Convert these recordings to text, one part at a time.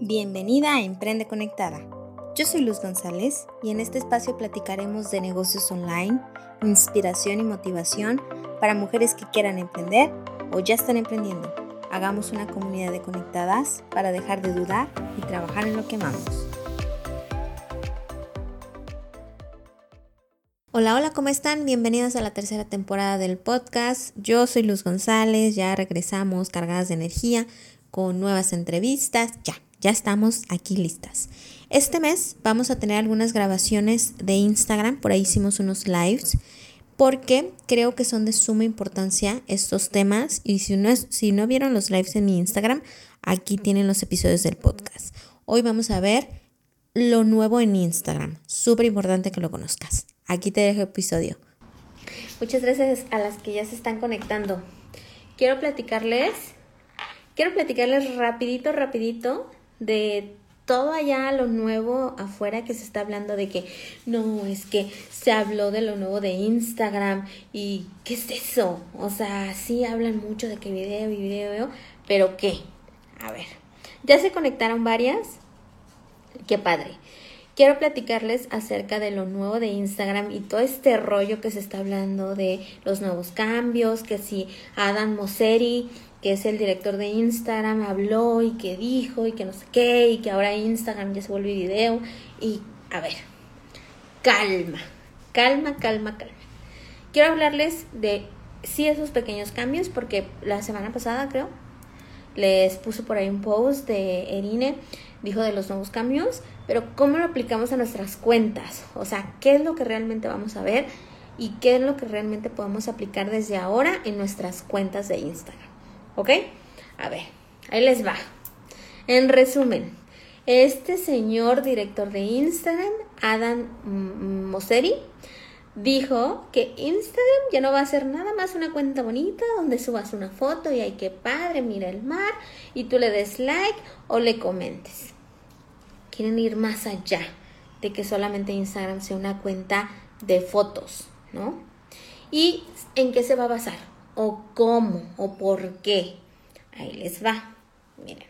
Bienvenida a Emprende Conectada. Yo soy Luz González y en este espacio platicaremos de negocios online, inspiración y motivación para mujeres que quieran emprender o ya están emprendiendo. Hagamos una comunidad de conectadas para dejar de dudar y trabajar en lo que amamos. Hola, hola, ¿cómo están? Bienvenidos a la tercera temporada del podcast. Yo soy Luz González, ya regresamos cargadas de energía con nuevas entrevistas, ya, ya estamos aquí listas. Este mes vamos a tener algunas grabaciones de Instagram, por ahí hicimos unos lives, porque creo que son de suma importancia estos temas y si no, si no vieron los lives en mi Instagram, aquí tienen los episodios del podcast. Hoy vamos a ver lo nuevo en Instagram, súper importante que lo conozcas. Aquí te dejo el episodio. Muchas gracias a las que ya se están conectando. Quiero platicarles, quiero platicarles rapidito, rapidito de todo allá lo nuevo afuera que se está hablando de que no, es que se habló de lo nuevo de Instagram y ¿qué es eso? O sea, sí hablan mucho de que video y video, pero ¿qué? A ver, ya se conectaron varias. Qué padre quiero platicarles acerca de lo nuevo de Instagram y todo este rollo que se está hablando de los nuevos cambios, que si Adam Mosseri, que es el director de Instagram, habló y que dijo y que no sé qué, y que ahora Instagram ya se vuelve video. Y a ver, calma, calma, calma, calma. Quiero hablarles de sí esos pequeños cambios porque la semana pasada creo les puso por ahí un post de Erine, dijo de los nuevos cambios, pero ¿cómo lo aplicamos a nuestras cuentas? O sea, ¿qué es lo que realmente vamos a ver y qué es lo que realmente podemos aplicar desde ahora en nuestras cuentas de Instagram? ¿Ok? A ver, ahí les va. En resumen, este señor director de Instagram, Adam Mosseri, dijo que Instagram ya no va a ser nada más una cuenta bonita donde subas una foto y ay, qué padre, mira el mar y tú le des like o le comentes quieren ir más allá de que solamente Instagram sea una cuenta de fotos, ¿no? ¿Y en qué se va a basar? ¿O cómo? ¿O por qué? Ahí les va. Miren.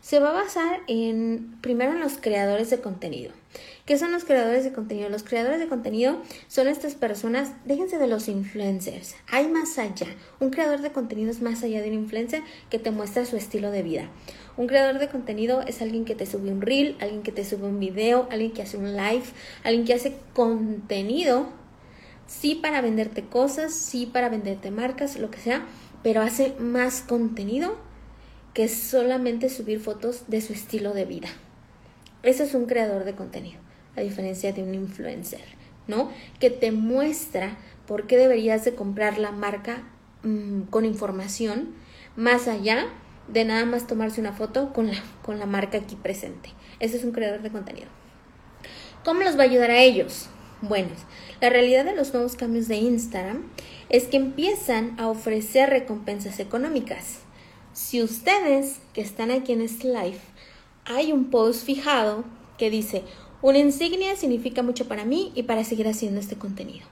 Se va a basar en, primero en los creadores de contenido. ¿Qué son los creadores de contenido? Los creadores de contenido son estas personas, déjense de los influencers, hay más allá. Un creador de contenido es más allá de un influencer que te muestra su estilo de vida. Un creador de contenido es alguien que te sube un reel, alguien que te sube un video, alguien que hace un live, alguien que hace contenido, sí para venderte cosas, sí para venderte marcas, lo que sea, pero hace más contenido que solamente subir fotos de su estilo de vida. Ese es un creador de contenido, a diferencia de un influencer, ¿no? Que te muestra por qué deberías de comprar la marca mm, con información más allá de nada más tomarse una foto con la, con la marca aquí presente. Ese es un creador de contenido. ¿Cómo los va a ayudar a ellos? Bueno, la realidad de los nuevos cambios de Instagram es que empiezan a ofrecer recompensas económicas. Si ustedes que están aquí en este live, hay un post fijado que dice, una insignia significa mucho para mí y para seguir haciendo este contenido.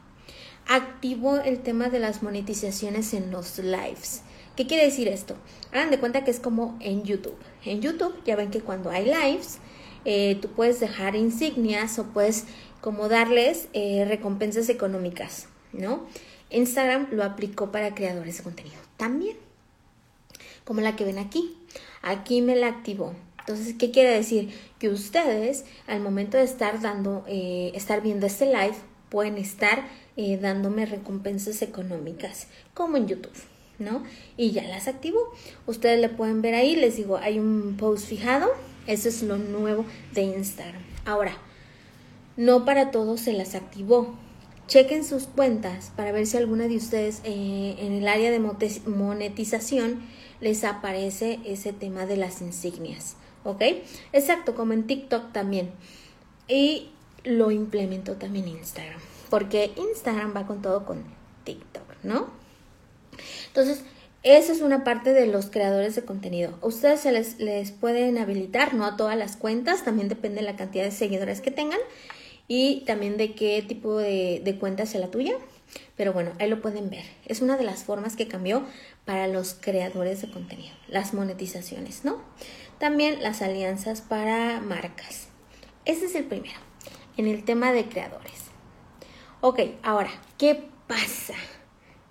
Activo el tema de las monetizaciones en los lives. ¿Qué quiere decir esto? Hagan de cuenta que es como en YouTube. En YouTube ya ven que cuando hay lives, eh, tú puedes dejar insignias o puedes como darles eh, recompensas económicas, ¿no? Instagram lo aplicó para creadores de contenido también, como la que ven aquí. Aquí me la activó. Entonces, ¿qué quiere decir? Que ustedes, al momento de estar dando, eh, estar viendo este live, pueden estar dándome recompensas económicas, como en YouTube. ¿no? Y ya las activo. Ustedes le pueden ver ahí, les digo, hay un post fijado. Eso es lo nuevo de Instagram. Ahora, no para todos se las activó. Chequen sus cuentas para ver si alguna de ustedes eh, en el área de monetización les aparece ese tema de las insignias. ¿Ok? Exacto, como en TikTok también. Y lo implementó también Instagram. Porque Instagram va con todo con TikTok, ¿no? Entonces, esa es una parte de los creadores de contenido. ustedes se les, les pueden habilitar, no a todas las cuentas, también depende de la cantidad de seguidores que tengan y también de qué tipo de, de cuenta es la tuya. Pero bueno, ahí lo pueden ver. Es una de las formas que cambió para los creadores de contenido, las monetizaciones, ¿no? También las alianzas para marcas. Ese es el primero, en el tema de creadores. Ok, ahora, ¿qué pasa?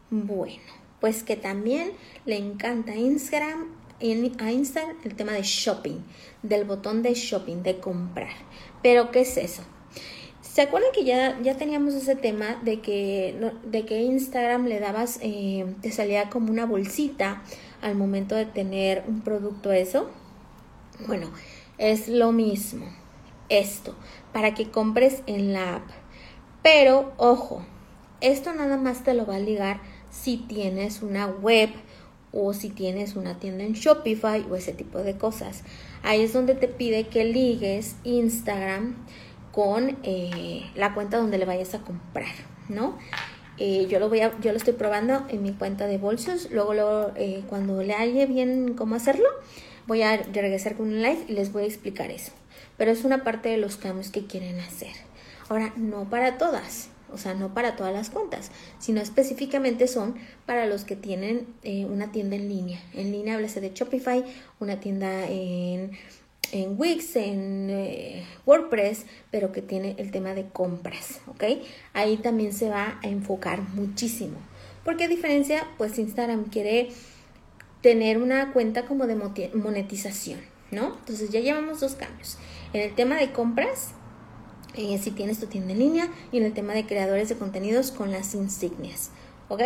Bueno, pues que también le encanta Instagram, a Instagram el tema de shopping, del botón de shopping, de comprar. Pero ¿qué es eso? ¿Se acuerdan que ya, ya teníamos ese tema de que, de que Instagram le dabas, eh, te salía como una bolsita al momento de tener un producto eso? Bueno, es lo mismo. Esto, para que compres en la app. Pero, ojo, esto nada más te lo va a ligar si tienes una web o si tienes una tienda en Shopify o ese tipo de cosas. Ahí es donde te pide que ligues Instagram con eh, la cuenta donde le vayas a comprar, ¿no? Eh, yo lo voy a, yo lo estoy probando en mi cuenta de bolsos. Luego, eh, cuando le halle bien cómo hacerlo, voy a regresar con un live y les voy a explicar eso. Pero es una parte de los cambios que quieren hacer. Ahora, no para todas, o sea, no para todas las cuentas, sino específicamente son para los que tienen una tienda en línea. En línea, háblese de Shopify, una tienda en en Wix, en eh, WordPress, pero que tiene el tema de compras, ¿ok? Ahí también se va a enfocar muchísimo. Porque a diferencia, pues Instagram quiere tener una cuenta como de monetización, ¿no? Entonces ya llevamos dos cambios. En el tema de compras, eh, si tienes tu tienda en línea, y en el tema de creadores de contenidos con las insignias, ¿ok?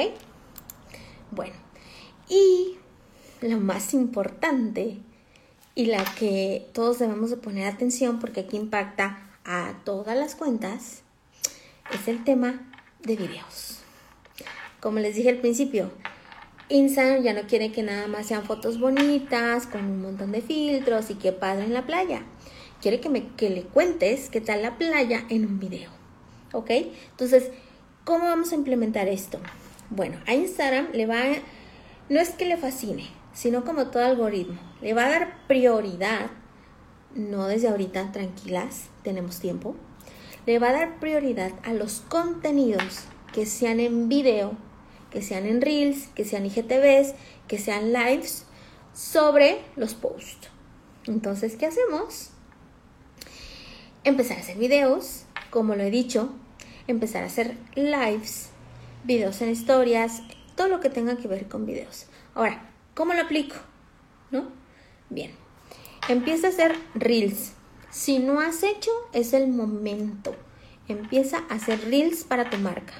Bueno, y lo más importante y la que todos debemos de poner atención porque aquí impacta a todas las cuentas es el tema de videos. Como les dije al principio, Instagram ya no quiere que nada más sean fotos bonitas con un montón de filtros y que padre en la playa. Quiere que, me, que le cuentes qué tal la playa en un video. ¿Ok? Entonces, ¿cómo vamos a implementar esto? Bueno, a Instagram le va, no es que le fascine, sino como todo algoritmo. Le va a dar prioridad, no desde ahorita, tranquilas, tenemos tiempo. Le va a dar prioridad a los contenidos que sean en video, que sean en reels, que sean IGTVs, que sean lives sobre los posts. Entonces, ¿qué hacemos? Empezar a hacer videos, como lo he dicho, empezar a hacer lives, videos en historias, todo lo que tenga que ver con videos. Ahora, ¿Cómo lo aplico? ¿No? Bien. Empieza a hacer reels. Si no has hecho, es el momento. Empieza a hacer reels para tu marca.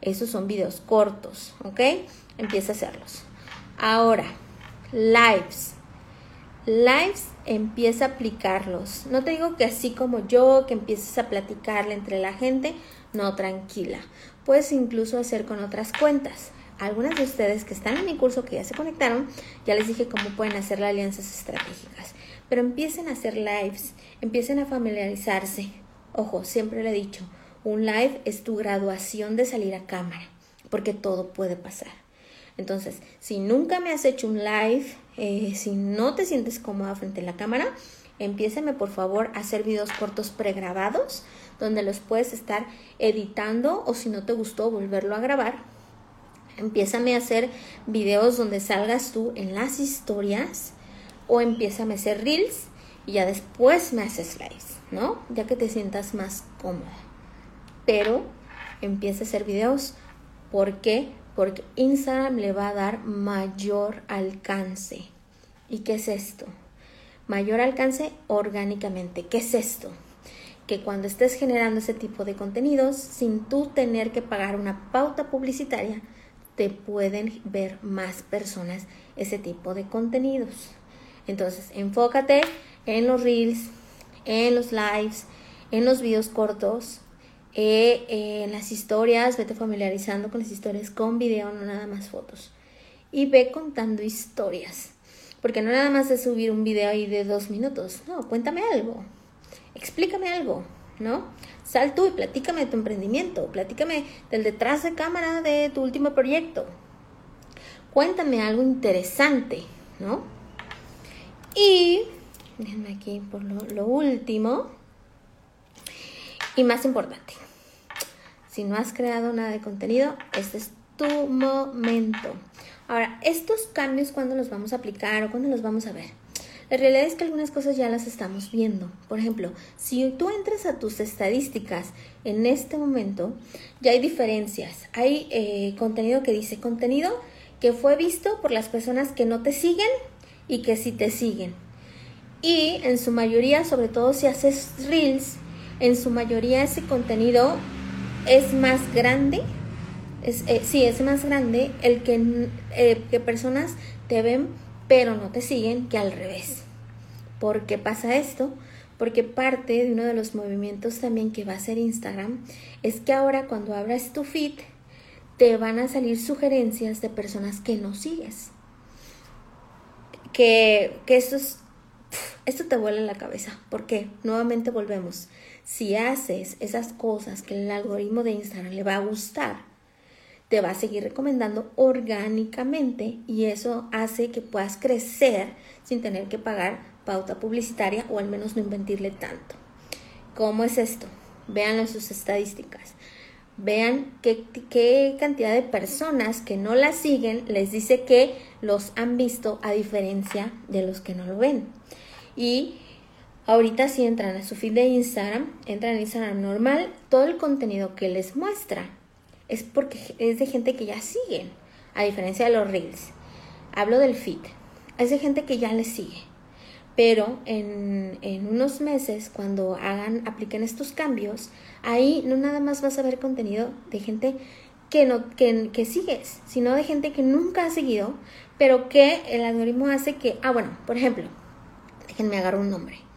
Esos son videos cortos, ¿ok? Empieza a hacerlos. Ahora, lives. Lives empieza a aplicarlos. No te digo que así como yo, que empieces a platicarle entre la gente. No, tranquila. Puedes incluso hacer con otras cuentas algunas de ustedes que están en mi curso, que ya se conectaron, ya les dije cómo pueden hacer las alianzas estratégicas. Pero empiecen a hacer lives, empiecen a familiarizarse. Ojo, siempre le he dicho, un live es tu graduación de salir a cámara, porque todo puede pasar. Entonces, si nunca me has hecho un live, eh, si no te sientes cómoda frente a la cámara, empiéceme por favor a hacer videos cortos pregrabados, donde los puedes estar editando o si no te gustó, volverlo a grabar Empiézame a hacer videos donde salgas tú en las historias o empiézame a hacer reels y ya después me haces lives, ¿no? Ya que te sientas más cómoda. Pero empieza a hacer videos. ¿Por qué? Porque Instagram le va a dar mayor alcance. ¿Y qué es esto? Mayor alcance orgánicamente. ¿Qué es esto? Que cuando estés generando ese tipo de contenidos, sin tú tener que pagar una pauta publicitaria, te pueden ver más personas ese tipo de contenidos. Entonces, enfócate en los reels, en los lives, en los videos cortos, eh, en las historias, vete familiarizando con las historias con video, no nada más fotos. Y ve contando historias. Porque no nada más es subir un video ahí de dos minutos. No, cuéntame algo. Explícame algo. ¿no? Sal tú y platícame de tu emprendimiento, platícame del detrás de cámara de tu último proyecto. Cuéntame algo interesante, ¿no? Y, déjenme aquí por lo, último y más importante. Si no has creado nada de contenido, este es tu momento. Ahora, estos cambios, ¿cuándo los vamos a aplicar o cuándo los vamos a ver? La realidad es que algunas cosas ya las estamos viendo. Por ejemplo, si tú entras a tus estadísticas en este momento, ya hay diferencias. Hay eh, contenido que dice contenido que fue visto por las personas que no te siguen y que sí te siguen. Y en su mayoría, sobre todo si haces reels, en su mayoría ese contenido es más grande. Eh, sí, es más grande el que, eh, que personas te ven pero no te siguen que al revés. ¿Por qué pasa esto? Porque parte de uno de los movimientos también que va a hacer Instagram es que ahora cuando abras tu feed te van a salir sugerencias de personas que no sigues. Que, que esto, es, esto te vuela la cabeza. ¿Por qué? Nuevamente volvemos. Si haces esas cosas que el algoritmo de Instagram le va a gustar, te va a seguir recomendando orgánicamente y eso hace que puedas crecer sin tener que pagar pauta publicitaria o al menos no invertirle tanto. ¿Cómo es esto? Vean sus estadísticas. Vean qué, qué, cantidad de personas que no la siguen les dice que los han visto a diferencia de los que no lo ven. Y ahorita si entran a su feed de Instagram, entran en Instagram normal, todo el contenido que les muestra es porque es de gente que ya siguen, a diferencia de los reels. Hablo del feed, es de gente que ya les sigue. Pero en, unos meses, cuando hagan, apliquen estos cambios, ahí no nada más vas a ver contenido de gente que, no, que, que sigues, sino de gente que nunca ha seguido, pero que el algoritmo hace que, ah, bueno, por ejemplo, déjenme agarrar un nombre.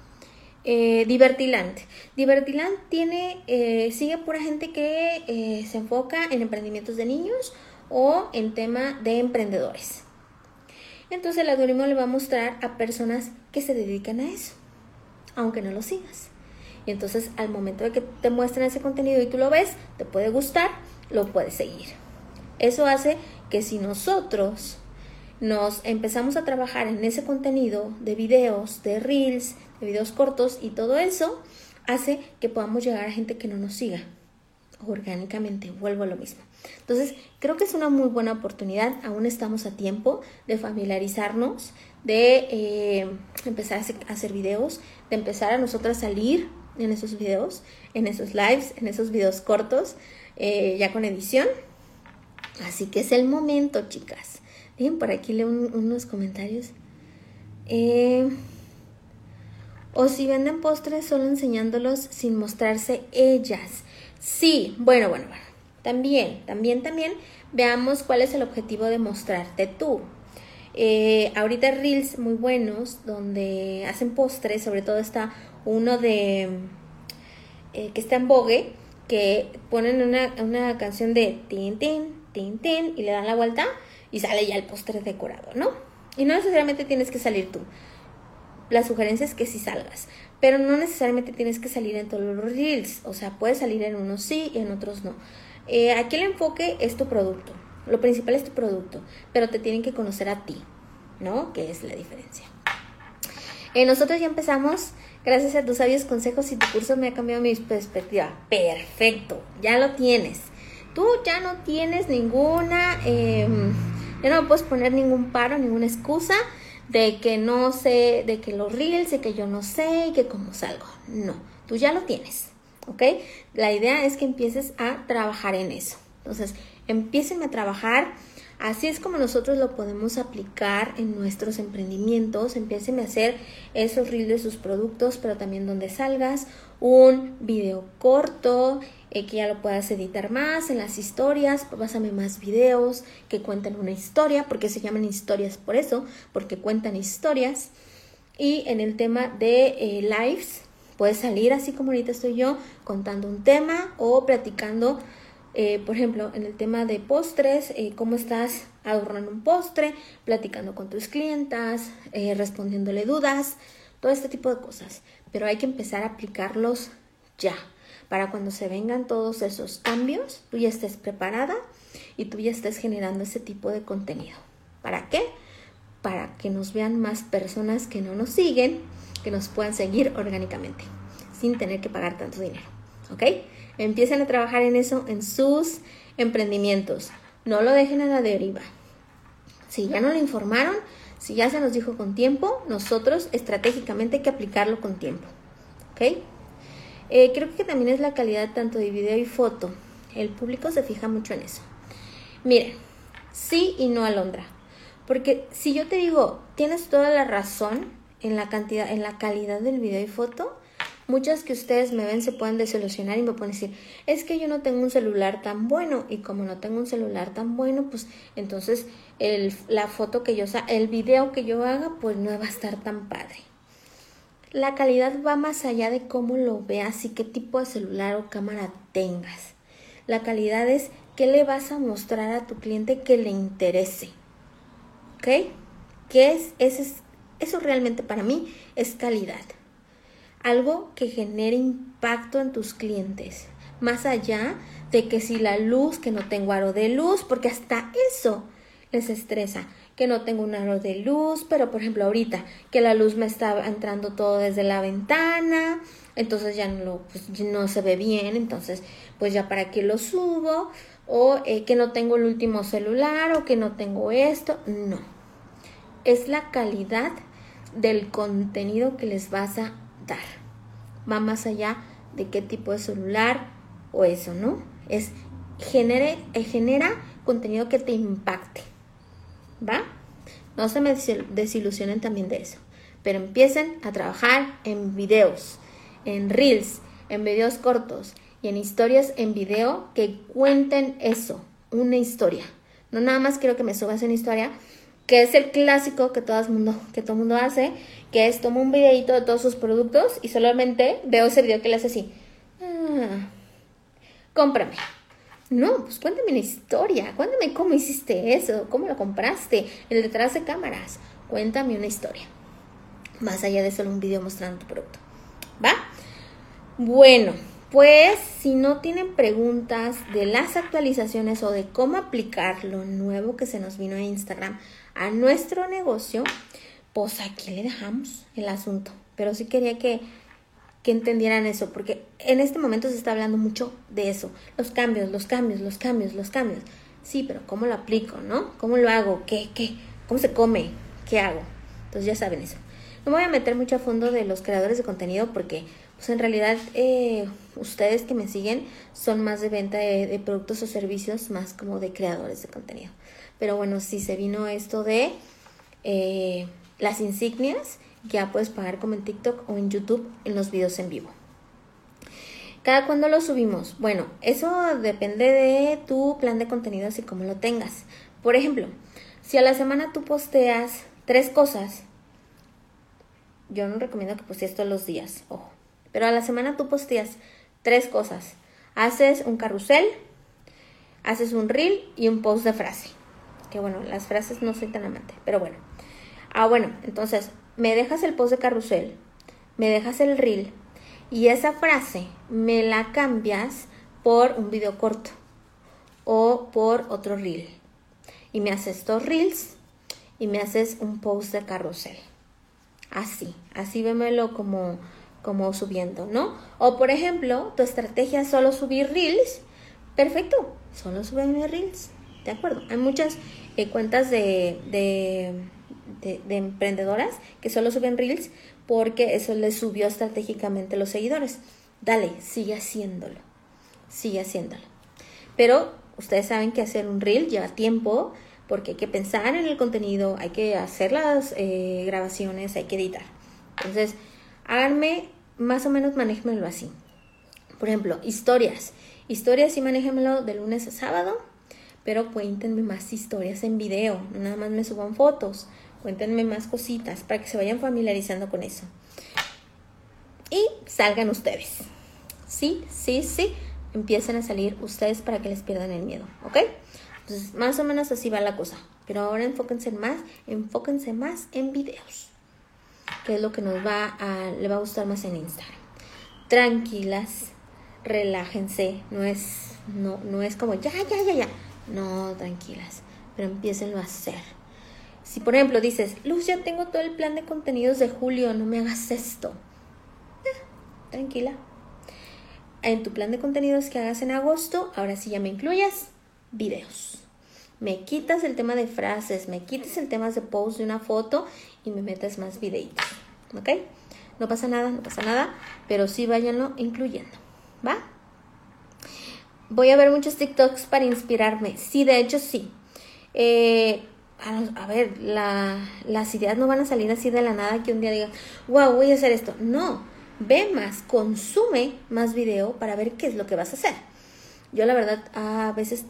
Eh, Divertiland. Divertiland tiene, eh, sigue pura gente que eh, se enfoca en emprendimientos de niños o en tema de emprendedores. Entonces el algoritmo le va a mostrar a personas que se dedican a eso, aunque no lo sigas. Y entonces al momento de que te muestren ese contenido y tú lo ves, te puede gustar, lo puedes seguir. Eso hace que si nosotros nos empezamos a trabajar en ese contenido de videos, de reels, de videos cortos y todo eso hace que podamos llegar a gente que no nos siga orgánicamente, vuelvo a lo mismo. Entonces, creo que es una muy buena oportunidad, aún estamos a tiempo de familiarizarnos, de eh, empezar a hacer videos, de empezar a nosotras salir en esos videos, en esos lives, en esos videos cortos, eh, ya con edición. Así que es el momento, chicas. Bien, por aquí leo unos comentarios. Eh, o si venden postres solo enseñándolos sin mostrarse ellas. Sí, bueno, bueno, bueno. También, también, también veamos cuál es el objetivo de mostrarte tú. Eh, ahorita reels muy buenos donde hacen postres, sobre todo está uno de eh, que está en Vogue, que ponen una, una canción de tin, tin, tin, tin y le dan la vuelta y sale ya el postre decorado, ¿no? Y no necesariamente tienes que salir tú la sugerencia es que sí salgas, pero no necesariamente tienes que salir en todos los reels, o sea, puedes salir en unos sí y en otros no. Eh, aquí el enfoque es tu producto, lo principal es tu producto, pero te tienen que conocer a ti, ¿no? Que es la diferencia. Eh, nosotros ya empezamos, gracias a tus sabios consejos y tu curso me ha cambiado mi perspectiva. Perfecto, ya lo tienes. Tú ya no tienes ninguna, em, ya no me puedes poner ningún paro, ninguna excusa de que no sé, de que los reels, de que yo no sé y que cómo salgo. No, tú ya lo tienes, ¿ok? La idea es que empieces a trabajar en eso. Entonces, empiecen a trabajar. Así es como nosotros lo podemos aplicar en nuestros emprendimientos. Empiecen a hacer esos reels de sus productos, pero también donde salgas un video corto, eh, que ya lo puedas editar más en las historias, pásame más videos que cuenten una historia, porque se llaman historias por eso, porque cuentan historias. Y en el tema de eh, lives, puedes salir así como ahorita estoy yo, contando un tema o platicando, eh, por ejemplo, en el tema de postres, cómo estás adornando un postre, platicando con tus clientas, respondiéndole dudas, todo este tipo de cosas. Pero hay que empezar a aplicarlos ya para cuando se vengan todos esos cambios, tú ya estés preparada y tú ya estés generando ese tipo de contenido. ¿Para qué? Para que nos vean más personas que no nos siguen, que nos puedan seguir orgánicamente, sin tener que pagar tanto dinero. ¿Ok? Empiecen a trabajar en eso en sus emprendimientos. No lo dejen a la deriva. Si ya no le informaron, Si ya se nos dijo con tiempo, nosotros estratégicamente hay que aplicarlo con tiempo. ¿Ok? Eh, creo que también es la calidad tanto de video y foto. El público se fija mucho en eso. Miren, sí y no Alondra. Porque si yo te digo, tienes toda la razón en la cantidad, en la calidad del video y foto, muchas que ustedes me ven se pueden desilusionar y me pueden decir, es que yo no tengo un celular tan bueno y como no tengo un celular tan bueno, pues entonces la foto que yo, el video que yo haga, pues no va a estar tan padre. La calidad va más allá de cómo lo veas y qué tipo de celular o cámara tengas. La calidad es qué le vas a mostrar a tu cliente que le interese. ¿Ok? ¿Qué es? Eso, eso realmente para mí es calidad. Algo que genere impacto en tus clientes. Más allá de que si la luz, que no tengo aro de luz, porque hasta eso les estresa que no tengo un aro de luz, pero por ejemplo ahorita que la luz me está entrando todo desde la ventana, entonces ya no, pues, se ve bien, entonces pues ya para qué lo subo, o eh, que no tengo el último celular, o que no tengo esto, no. Es la calidad del contenido que les vas a Va más allá de qué tipo de celular o eso, ¿no? Es genere, eh, genera contenido que te impacte. ¿va? No se me desilusionen también de eso, pero empiecen a trabajar en videos, en reels, en videos cortos y en historias en video que cuenten eso, una historia. No nada más quiero que me subas una historia, que es el clásico que todo el mundo, que todo mundo hace, que es tomo un videito de todos sus productos y solamente veo ese video que le hace así. Ah, cómprame. No, pues cuéntame la historia, cuéntame cómo hiciste eso, cómo lo compraste, el detrás de cámaras. Cuéntame una historia. Más allá de solo un video mostrando tu producto. ¿Va? Bueno, pues si no tienen preguntas de las actualizaciones o de cómo aplicar lo nuevo que se nos vino a Instagram a nuestro negocio, pues aquí le dejamos el asunto. Pero sí quería que que entendieran eso, porque en este momento se está hablando mucho de eso, los cambios, los cambios, los cambios, los cambios. Sí, pero ¿cómo lo aplico, no? ¿Cómo lo hago? ¿Qué, qué? ¿Cómo se come? ¿Qué hago? Entonces ya saben eso. No me voy a meter mucho a fondo de los creadores de contenido porque pues en realidad eh, ustedes que me siguen son más de venta de, productos o servicios, más como de creadores de contenido. Pero bueno, si se vino esto de eh, las insignias ya puedes pagar como en TikTok o en YouTube en los videos en vivo. ¿Cada cuándo lo subimos? Bueno, eso depende de tu plan de contenidos y cómo lo tengas. Por ejemplo, si a la semana tú posteas tres cosas, yo no recomiendo que postees todos los días, ojo, pero a la semana tú posteas tres cosas. Haces un carrusel, haces un reel y un post de frase. Que bueno, las frases no soy tan amante, pero bueno. Ah, bueno, entonces me dejas el post de carrusel, me dejas el reel y esa frase me la cambias por un video corto o por otro reel. Y me haces dos reels y me haces un post de carrusel. Así, así vémelo como, como subiendo, ¿no? O por ejemplo, tu estrategia es solo subir reels. Perfecto, solo sube reels. ¿De acuerdo? Hay muchas eh, cuentas de, de de, emprendedoras que solo suben reels porque eso les subió estratégicamente los seguidores. Dale, sigue haciéndolo. Sigue haciéndolo. Pero ustedes saben que hacer un reel lleva tiempo porque hay que pensar en el contenido, hay que hacer las eh, grabaciones, hay que editar. Entonces, háganme, más o menos manéjemelo así. Por ejemplo, historias. Historias sí manéjemelo de lunes a sábado, pero cuéntenme más historias en video, nada más me suban fotos. Cuéntenme más cositas para que se vayan familiarizando con eso. Y salgan ustedes. Sí, sí, sí. Empiecen a salir ustedes para que les pierdan el miedo, ¿ok? Entonces, más o menos así va la cosa. Pero ahora enfóquense más, enfóquense más en videos. Que es lo que nos va a, le va a gustar más en Instagram. Tranquilas, relájense. No es, no, no es como ya, ya, ya, ya. No, tranquilas. Pero empiecen a hacer si por ejemplo dices, Luz, ya tengo todo el plan de contenidos de julio, no me hagas esto. Tranquila. En tu plan de contenidos que hagas en agosto, ahora sí ya me incluyas videos. me quitas el tema de frases, me quites el tema de post de una foto y me metes más videitos. ¿Ok? No pasa nada, no pasa nada, pero sí váyanlo incluyendo. ¿Va? Voy a ver muchos TikToks para inspirarme. Sí, de hecho sí. Eh, a, ver, las ideas no van a salir así de la nada que un día digas, wow, voy a hacer esto. No, ve más, consume más video para ver qué es lo que vas a hacer. Yo la verdad a veces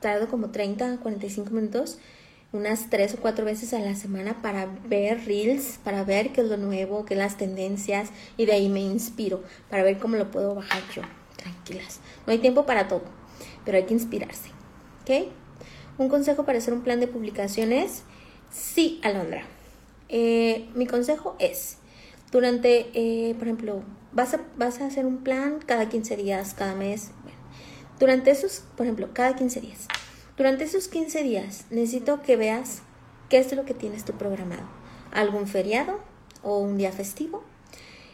tardo como 30, 45 minutos, unas 3 o 4 veces a la semana para ver reels, para ver qué es lo nuevo, qué es las tendencias y de ahí me inspiro para ver cómo lo puedo bajar yo. Tranquilas, no hay tiempo para todo, pero hay que inspirarse. Un consejo para hacer un plan de publicaciones. Sí, Alondra. Eh, mi consejo es, durante, eh, por ejemplo, vas a, vas a hacer un plan cada 15 días, cada mes. durante esos, por ejemplo, cada 15 días. Durante esos 15 días necesito que veas qué es lo que tienes tú programado. ¿Algún feriado o un día festivo?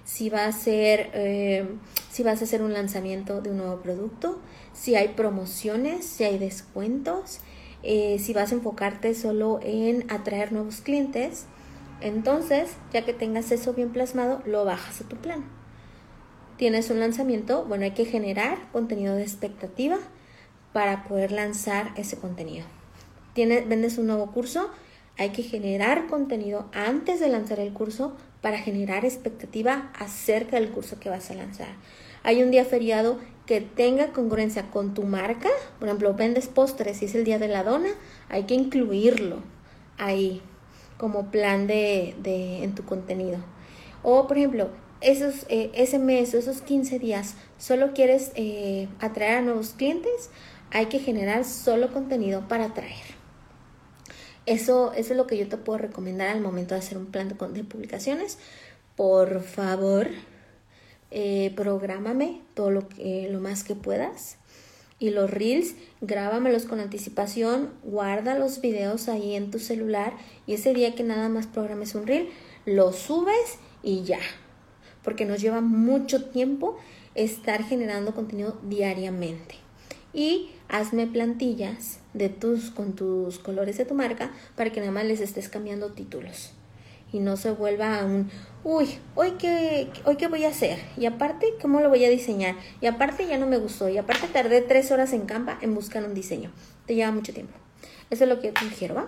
Si va a ser, eh, si vas a hacer un lanzamiento de un nuevo producto, si hay promociones, si hay descuentos, eh, si vas a enfocarte solo en atraer nuevos clientes, entonces, ya que tengas eso bien plasmado, lo bajas a tu plan. Tienes un lanzamiento, bueno, hay que generar contenido de expectativa para poder lanzar ese contenido. Tienes, vendes un nuevo curso, hay que generar contenido antes de lanzar el curso para generar expectativa acerca del curso que vas a lanzar. Hay un día feriado que tenga congruencia con tu marca. Por ejemplo, vendes postres y es el día de la dona, hay que incluirlo ahí como plan de, en tu contenido. O, por ejemplo, esos, eh, ese mes o esos 15 días solo quieres eh, atraer a nuevos clientes, hay que generar solo contenido para atraer. Eso, eso es lo que yo te puedo recomendar al momento de hacer un plan de, publicaciones. Por favor, eh, prográmame todo lo, que, lo más que puedas. Y los reels, grábamelos con anticipación, guarda los videos ahí en tu celular y ese día que nada más programes un reel, lo subes y ya. Porque nos lleva mucho tiempo estar generando contenido diariamente. Y hazme plantillas de tus, con tus colores de tu marca para que nada más les estés cambiando títulos y no se vuelva un, uy, hoy qué, hoy qué voy a hacer, y aparte, ¿cómo lo voy a diseñar? Y aparte ya no me gustó, y aparte tardé tres horas en Canva en buscar un diseño. Te lleva mucho tiempo. Eso es lo que yo te sugiero.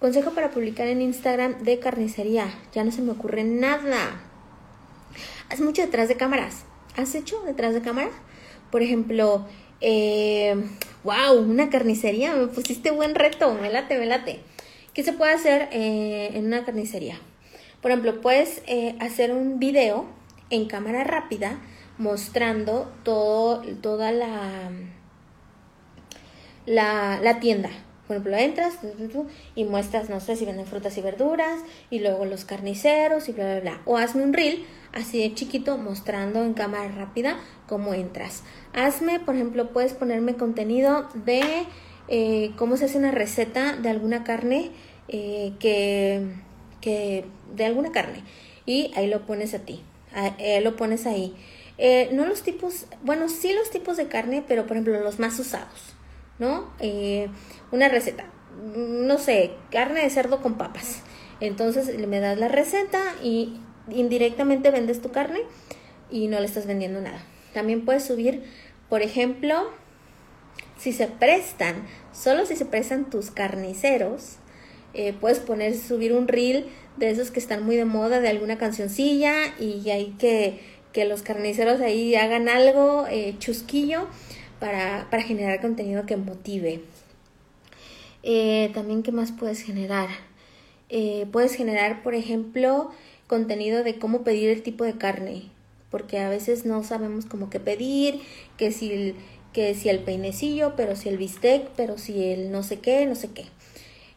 Consejo para publicar en Instagram de carnicería. Ya no se me ocurre nada. Haz mucho detrás de cámaras. ¿Has hecho detrás de cámara? Por ejemplo, eh, wow, una carnicería. Me pusiste buen reto. Me late, me. ¿Qué se puede hacer eh, en una carnicería? Por ejemplo, puedes eh, hacer un video en cámara rápida mostrando todo, toda la, la, la tienda. Por ejemplo, entras y muestras, no sé, si venden frutas y verduras, y luego los carniceros y bla, bla, bla. O hazme un reel así de chiquito mostrando en cámara rápida cómo entras. Hazme, por ejemplo, puedes ponerme contenido de eh, cómo se hace una receta de alguna carne eh, que, que, de alguna carne y ahí lo pones a ti, eh, lo pones ahí. no los tipos, bueno, sí los tipos de carne, pero por ejemplo los más usados, ¿no? una receta, no sé, carne de cerdo con papas. Entonces me das la receta y indirectamente vendes tu carne y no le estás vendiendo nada. También puedes subir, por ejemplo, si se prestan, solo si se prestan tus carniceros, eh, puedes poner, subir un reel de esos que están muy de moda, de alguna cancioncilla, y hay que, que los carniceros ahí hagan algo eh, chusquillo para, para, generar contenido que motive. Eh, también, ¿qué más puedes generar? puedes generar, por ejemplo, contenido de cómo pedir el tipo de carne, porque a veces no sabemos cómo que pedir, que si el que si el peinecillo, pero si el bistec, pero si el no sé qué, no sé qué.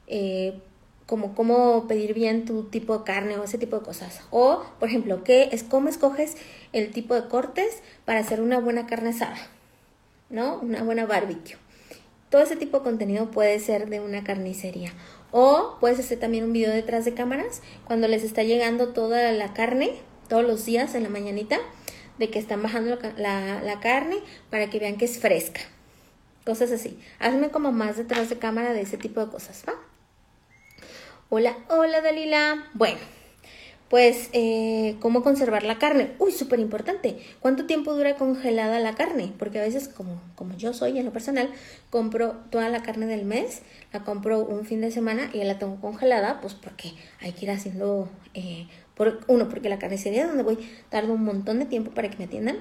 Eh, como cómo pedir bien tu tipo de carne o ese tipo de cosas. O, por ejemplo, ¿qué es cómo escoges el tipo de cortes para hacer una buena carne asada, ¿no? Una buena barbecue. Todo ese tipo de contenido puede ser de una carnicería. O puedes hacer también un video detrás de cámaras cuando les está llegando toda la carne todos los días en la mañanita de que están bajando la, la, carne para que vean que es fresca. Cosas así. Hazme como más detrás de cámara de ese tipo de cosas, ¿va? Hola, hola Dalila. Bueno, pues, eh, ¿cómo conservar la carne? Uy, súper importante. ¿Cuánto tiempo dura congelada la carne? Porque a veces, como, como yo soy en lo personal, compro toda la carne del mes, la compro un fin de semana y la tengo congelada, pues porque hay que ir haciendo, eh, uno, porque la carnicería donde voy tarda un montón de tiempo para que me atiendan.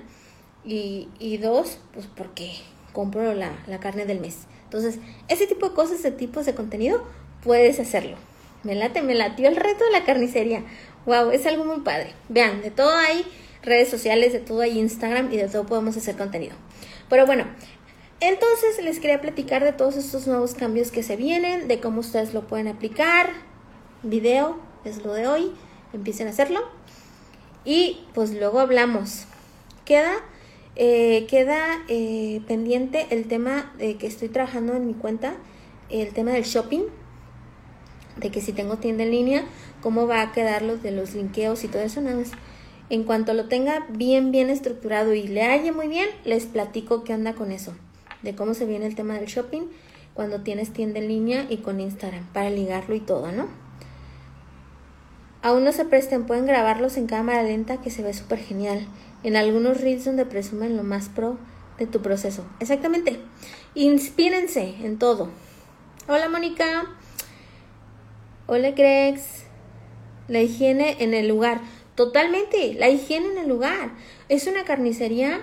Y, y dos, pues porque compro la, la carne del mes. Entonces, ese tipo de cosas, ese tipo de contenido, puedes hacerlo. Me late, me latió el reto de la carnicería. Wow, es algo muy padre. Vean, de todo hay redes sociales, de todo hay Instagram y de todo podemos hacer contenido. Pero bueno, entonces les quería platicar de todos estos nuevos cambios que se vienen, de cómo ustedes lo pueden aplicar. Video es lo de hoy, empiecen a hacerlo. Y pues luego hablamos. Queda, eh, queda eh, pendiente el tema de que estoy trabajando en mi cuenta, el tema del shopping de que si tengo tienda en línea, cómo va a quedar los de los linkeos y todo eso, nada más. En cuanto lo tenga bien, bien estructurado y le halle muy bien, les platico qué anda con eso, de cómo se viene el tema del shopping cuando tienes tienda en línea y con Instagram, para ligarlo y todo, ¿no? Aún no se presten, pueden grabarlos en cámara lenta que se ve súper genial. En algunos reels donde presumen lo más pro de tu proceso. Exactamente. Inspírense en todo. Hola Mónica. Hola, Grex. La higiene en el lugar. Totalmente, la higiene en el lugar. Es una carnicería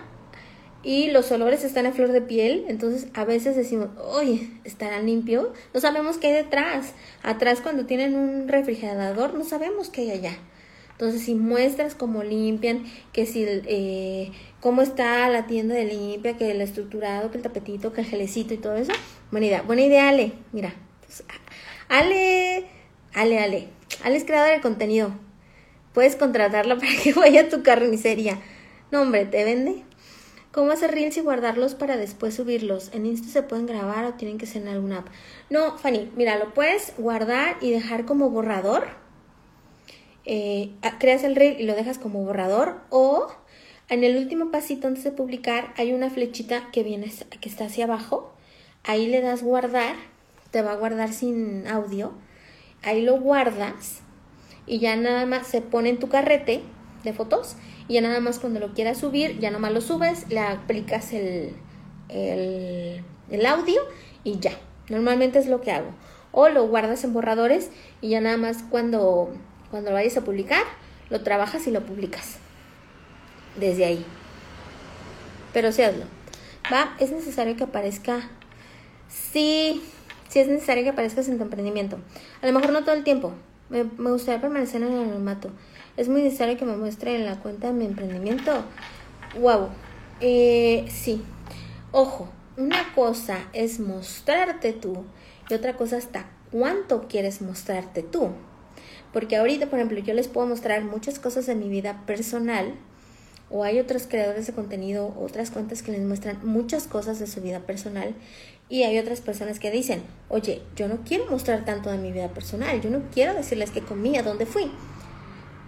y los olores están a flor de piel, entonces a veces decimos, oye, ¿estará limpio? No sabemos qué hay detrás. Atrás cuando tienen un refrigerador, no sabemos qué hay allá. Entonces, si muestras cómo limpian, que si, eh, cómo está la tienda de limpia, que el estructurado, que el tapetito, que el gelecito y todo eso, buena idea. Buena idea, Ale. Mira, pues, Ale Ale, Ale. Ale es creador de contenido. Puedes contratarla para que vaya a tu carnicería. No, hombre, ¿te vende? ¿Cómo hacer reels y guardarlos para después subirlos? ¿En Insta se pueden grabar o tienen que ser en alguna app? No, Fanny, mira, lo puedes guardar y dejar como borrador. Eh, creas el reel y lo dejas como borrador o en el último pasito antes de publicar hay una flechita que viene que está hacia abajo. Ahí le das guardar, te va a guardar sin audio ahí lo guardas y ya nada más se pone en tu carrete de fotos y ya nada más cuando lo quieras subir, ya nomás lo subes, le aplicas el, el, el audio y ya. Normalmente es lo que hago. O lo guardas en borradores y ya nada más cuando, cuando lo vayas a publicar, lo trabajas y lo publicas. Desde ahí. Pero sí hazlo. ¿Va? Es necesario que aparezca. Sí, si es necesario que aparezcas en tu emprendimiento. A lo mejor no todo el tiempo. Me, gustaría permanecer en el anonimato. Es muy necesario que me muestre en la cuenta de mi emprendimiento. Wow. Eh, sí. Ojo, una cosa es mostrarte tú y otra cosa hasta cuánto quieres mostrarte tú. Porque ahorita, por ejemplo, yo les puedo mostrar muchas cosas de mi vida personal o hay otros creadores de contenido, otras cuentas que les muestran muchas cosas de su vida personal y hay otras personas que dicen, oye, yo no quiero mostrar tanto de mi vida personal, yo no quiero decirles que comí, a dónde fui.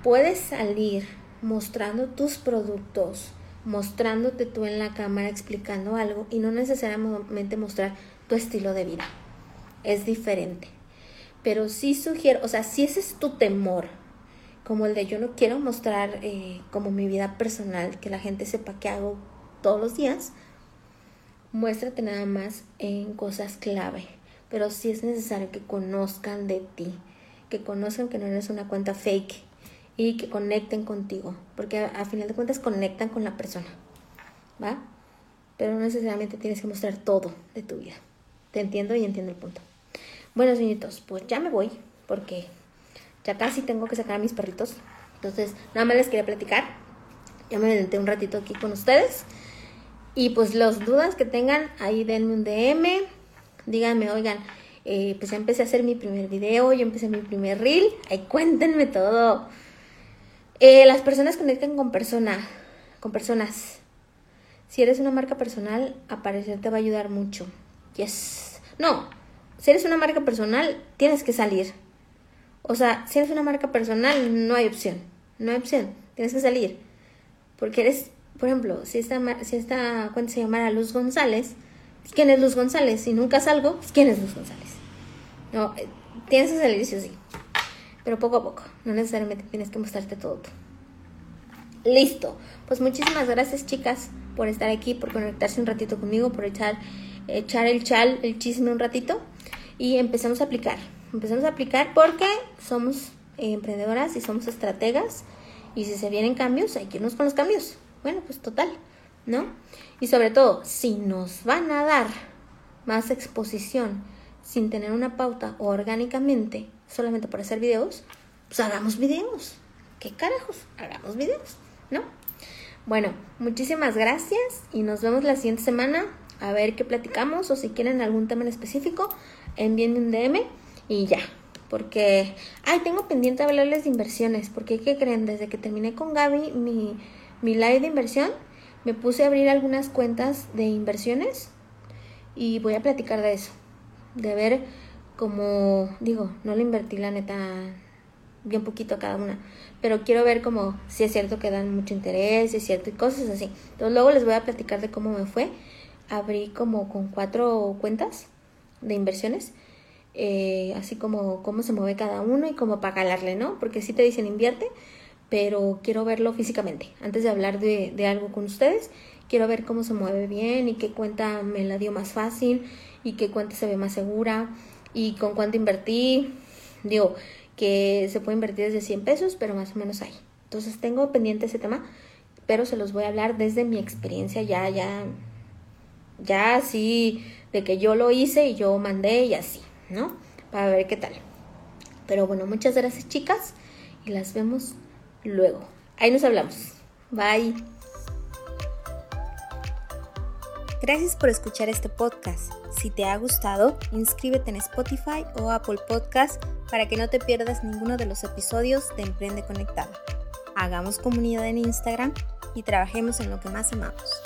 Puedes salir mostrando tus productos, mostrándote tú en la cámara explicando algo y no necesariamente mostrar tu estilo de vida. Es diferente. Pero sí sugiero, o sea, si ese es tu temor, como el de yo no quiero mostrar eh, como mi vida personal, que la gente sepa qué hago todos los días, muéstrate nada más en cosas clave, pero sí es necesario que conozcan de ti, que conozcan que no eres una cuenta fake y que conecten contigo, porque a, final de cuentas conectan con la persona, ¿va? Pero no necesariamente tienes que mostrar todo de tu vida. Te entiendo y entiendo el punto. Bueno, señoritos, pues ya me voy, porque ya casi tengo que sacar a mis perritos. Entonces, nada más les quería platicar. Ya me senté un ratito aquí con ustedes. Y pues las dudas que tengan, ahí denme un DM, díganme, oigan, eh, pues ya empecé a hacer mi primer video, yo empecé mi primer reel, ahí cuéntenme todo. Eh, las personas conectan con personas, con personas. Si eres una marca personal, aparecer te va a ayudar mucho. Yes. No, si eres una marca personal, tienes que salir. O sea, si eres una marca personal, no hay opción. No hay opción. Tienes que salir. Porque eres por ejemplo, si esta, si esta cuenta se llamara Luz González, ¿quién es Luz González? Si nunca salgo, pues, ¿quién es Luz González? No, eh, tienes que salir, sí, sí. Pero poco a poco, no necesariamente tienes que mostrarte todo tú. Listo. Pues muchísimas gracias, chicas, por estar aquí, por conectarse un ratito conmigo, por echar, echar el chal, el chisme un ratito. Y empezamos a aplicar. Empezamos a aplicar porque somos eh, emprendedoras y somos estrategas. Y si se vienen cambios, hay que irnos con los cambios. Bueno, pues total, ¿no? Y sobre todo, si nos van a dar más exposición sin tener una pauta o orgánicamente, solamente por hacer videos, pues hagamos videos. ¿Qué carajos? Hagamos videos, ¿no? Bueno, muchísimas gracias y nos vemos la siguiente semana a ver qué platicamos o si quieren algún tema en específico, envíenme un DM y ya. Porque, ay, tengo pendiente hablarles de inversiones, porque ¿qué creen? Desde que terminé con Gaby mi, mi live de inversión, me puse a abrir algunas cuentas de inversiones y voy a platicar de eso, de ver cómo, digo, no le invertí la neta bien poquito a cada una, pero quiero ver como si es cierto que dan mucho interés, si es cierto y cosas así. Entonces luego les voy a platicar de cómo me fue. Abrí como con cuatro cuentas de inversiones, eh, así como cómo se mueve cada uno y cómo para calarle, ¿no? Porque si te dicen invierte, pero quiero verlo físicamente. Antes de hablar de, de algo con ustedes, quiero ver cómo se mueve bien y qué cuenta me la dio más fácil y qué cuenta se ve más segura y con cuánto invertí. Digo, que se puede invertir desde 100 pesos, pero más o menos hay. Entonces tengo pendiente ese tema, pero se los voy a hablar desde mi experiencia ya, ya, ya así, de que yo lo hice y yo mandé y así, ¿no? Para ver qué tal. Pero bueno, muchas gracias chicas y las vemos luego. Ahí nos hablamos. Bye. Gracias por escuchar este podcast. Si te ha gustado, inscríbete en Spotify o Apple Podcast para que no te pierdas ninguno de los episodios de Emprende Conectado. Hagamos comunidad en Instagram y trabajemos en lo que más amamos.